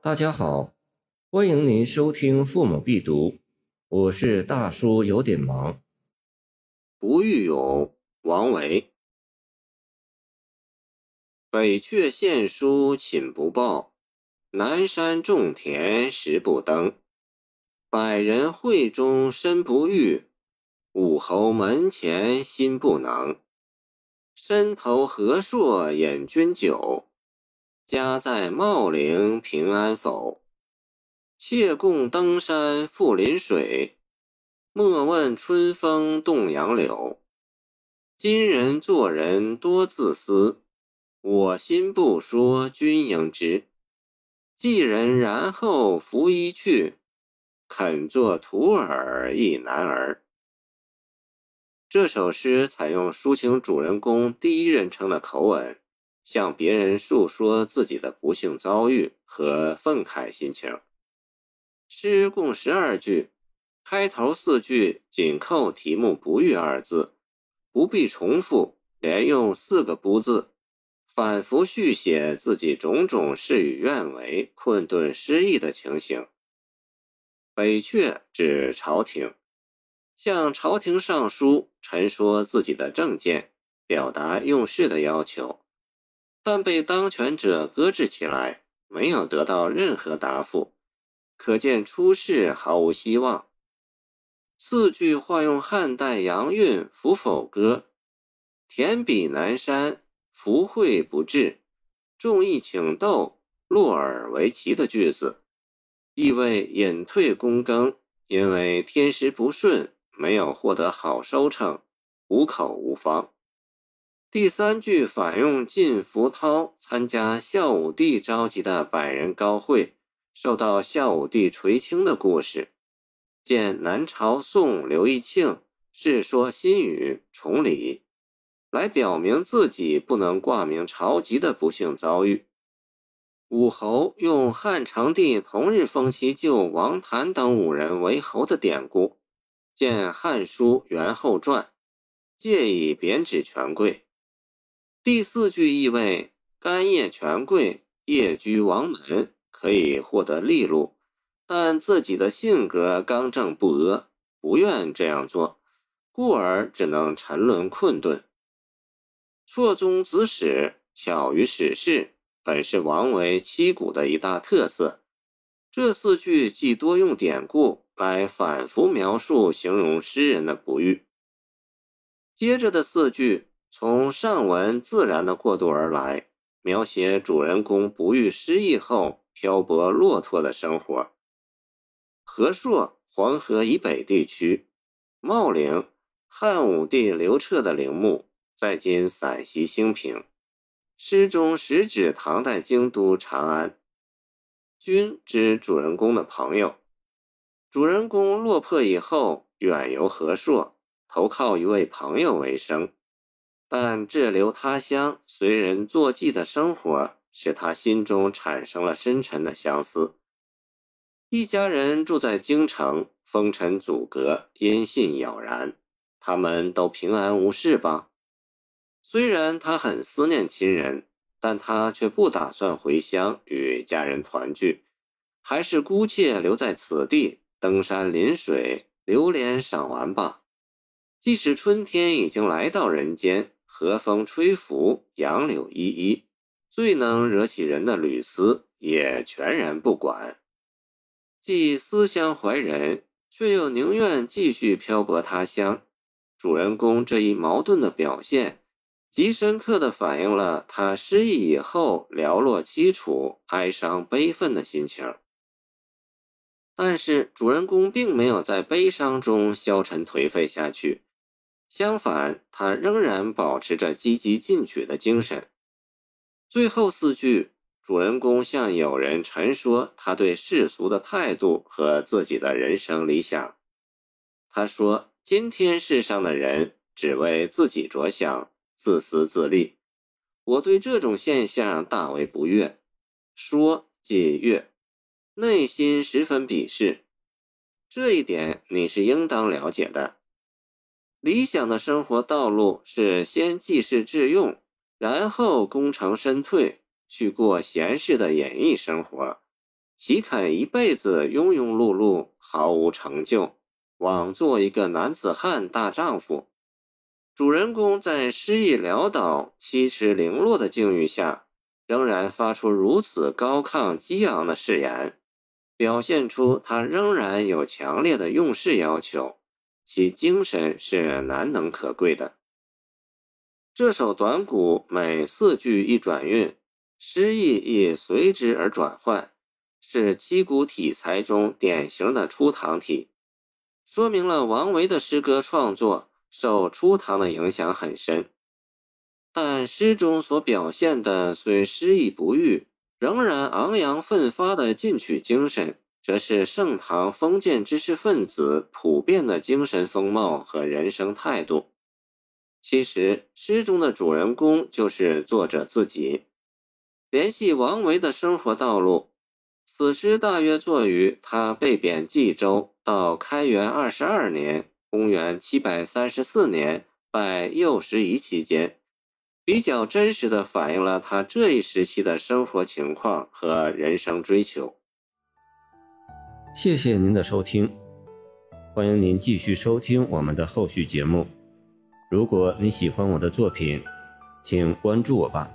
大家好，欢迎您收听《父母必读》，我是大叔，有点忙。不遇勇，王维。北阙献书寝不报，南山种田时不登。百人会中身不遇，武侯门前心不能。身投河朔掩君酒。家在茂陵平安否？妾共登山复临水，莫问春风动杨柳。今人做人多自私，我心不说君应知。寄人然后拂衣去，肯做徒儿亦男儿。这首诗采用抒情主人公第一人称的口吻。向别人诉说自己的不幸遭遇和愤慨心情。诗共十二句，开头四句紧扣题目“不遇”二字，不必重复，连用四个“不”字，反复续写自己种种事与愿违、困顿失意的情形。北阙指朝廷，向朝廷上书，陈说自己的政见，表达用事的要求。但被当权者搁置起来，没有得到任何答复，可见出仕毫无希望。四句化用汉代杨韵《扶否歌》：“田比南山，福会不至；众议请斗，落耳为奇”的句子，意味隐退躬耕，因为天时不顺，没有获得好收成，无口无方。第三句反用晋福涛参加孝武帝召集的百人高会，受到孝武帝垂青的故事，见南朝宋刘义庆《世说新语·崇礼》，来表明自己不能挂名朝籍的不幸遭遇。武侯用汉成帝同日封其舅王谭等五人为侯的典故，见《汉书·元后传》，借以贬指权贵。第四句意味干谒权贵、夜居王门，可以获得利禄，但自己的性格刚正不阿，不愿这样做，故而只能沉沦困顿。错综子史，巧于史事，本是王维七古的一大特色。这四句既多用典故来反复描述、形容诗人的不遇。接着的四句。从上文自然的过渡而来，描写主人公不遇失意后漂泊落拓的生活。和硕，黄河以北地区；茂陵，汉武帝刘彻的陵墓，在今陕西兴平。诗中实指唐代京都长安。君指主人公的朋友。主人公落魄以后，远游和硕，投靠一位朋友为生。但滞留他乡、随人作妓的生活，使他心中产生了深沉的相思。一家人住在京城，风尘阻隔，音信杳然。他们都平安无事吧？虽然他很思念亲人，但他却不打算回乡与家人团聚，还是姑且留在此地，登山临水，流连赏玩吧。即使春天已经来到人间。和风吹拂，杨柳依依，最能惹起人的吕思也全然不管。既思乡怀人，却又宁愿继续漂泊他乡。主人公这一矛盾的表现，极深刻地反映了他失意以后寥落凄楚、哀伤悲愤的心情。但是，主人公并没有在悲伤中消沉颓废下去。相反，他仍然保持着积极进取的精神。最后四句，主人公向友人陈说他对世俗的态度和自己的人生理想。他说：“今天世上的人只为自己着想，自私自利。我对这种现象大为不悦。说即悦，内心十分鄙视。这一点你是应当了解的。”理想的生活道路是先济世致用，然后功成身退，去过闲适的演艺生活。岂肯一辈子庸庸碌碌，毫无成就，枉做一个男子汉大丈夫？主人公在失意潦倒、七尺零落的境遇下，仍然发出如此高亢激昂的誓言，表现出他仍然有强烈的用事要求，其精神是难能可贵的。这首短鼓每四句一转韵，诗意亦随之而转换，是击鼓体裁中典型的初唐体，说明了王维的诗歌创作受初唐的影响很深。但诗中所表现的虽诗意不遇，仍然昂扬奋发的进取精神，则是盛唐封建知识分子普遍的精神风貌和人生态度。其实，诗中的主人公就是作者自己。联系王维的生活道路，此诗大约作于他被贬冀州到开元二十二年（公元734年）拜右拾遗期间，比较真实的反映了他这一时期的生活情况和人生追求。谢谢您的收听，欢迎您继续收听我们的后续节目。如果你喜欢我的作品，请关注我吧。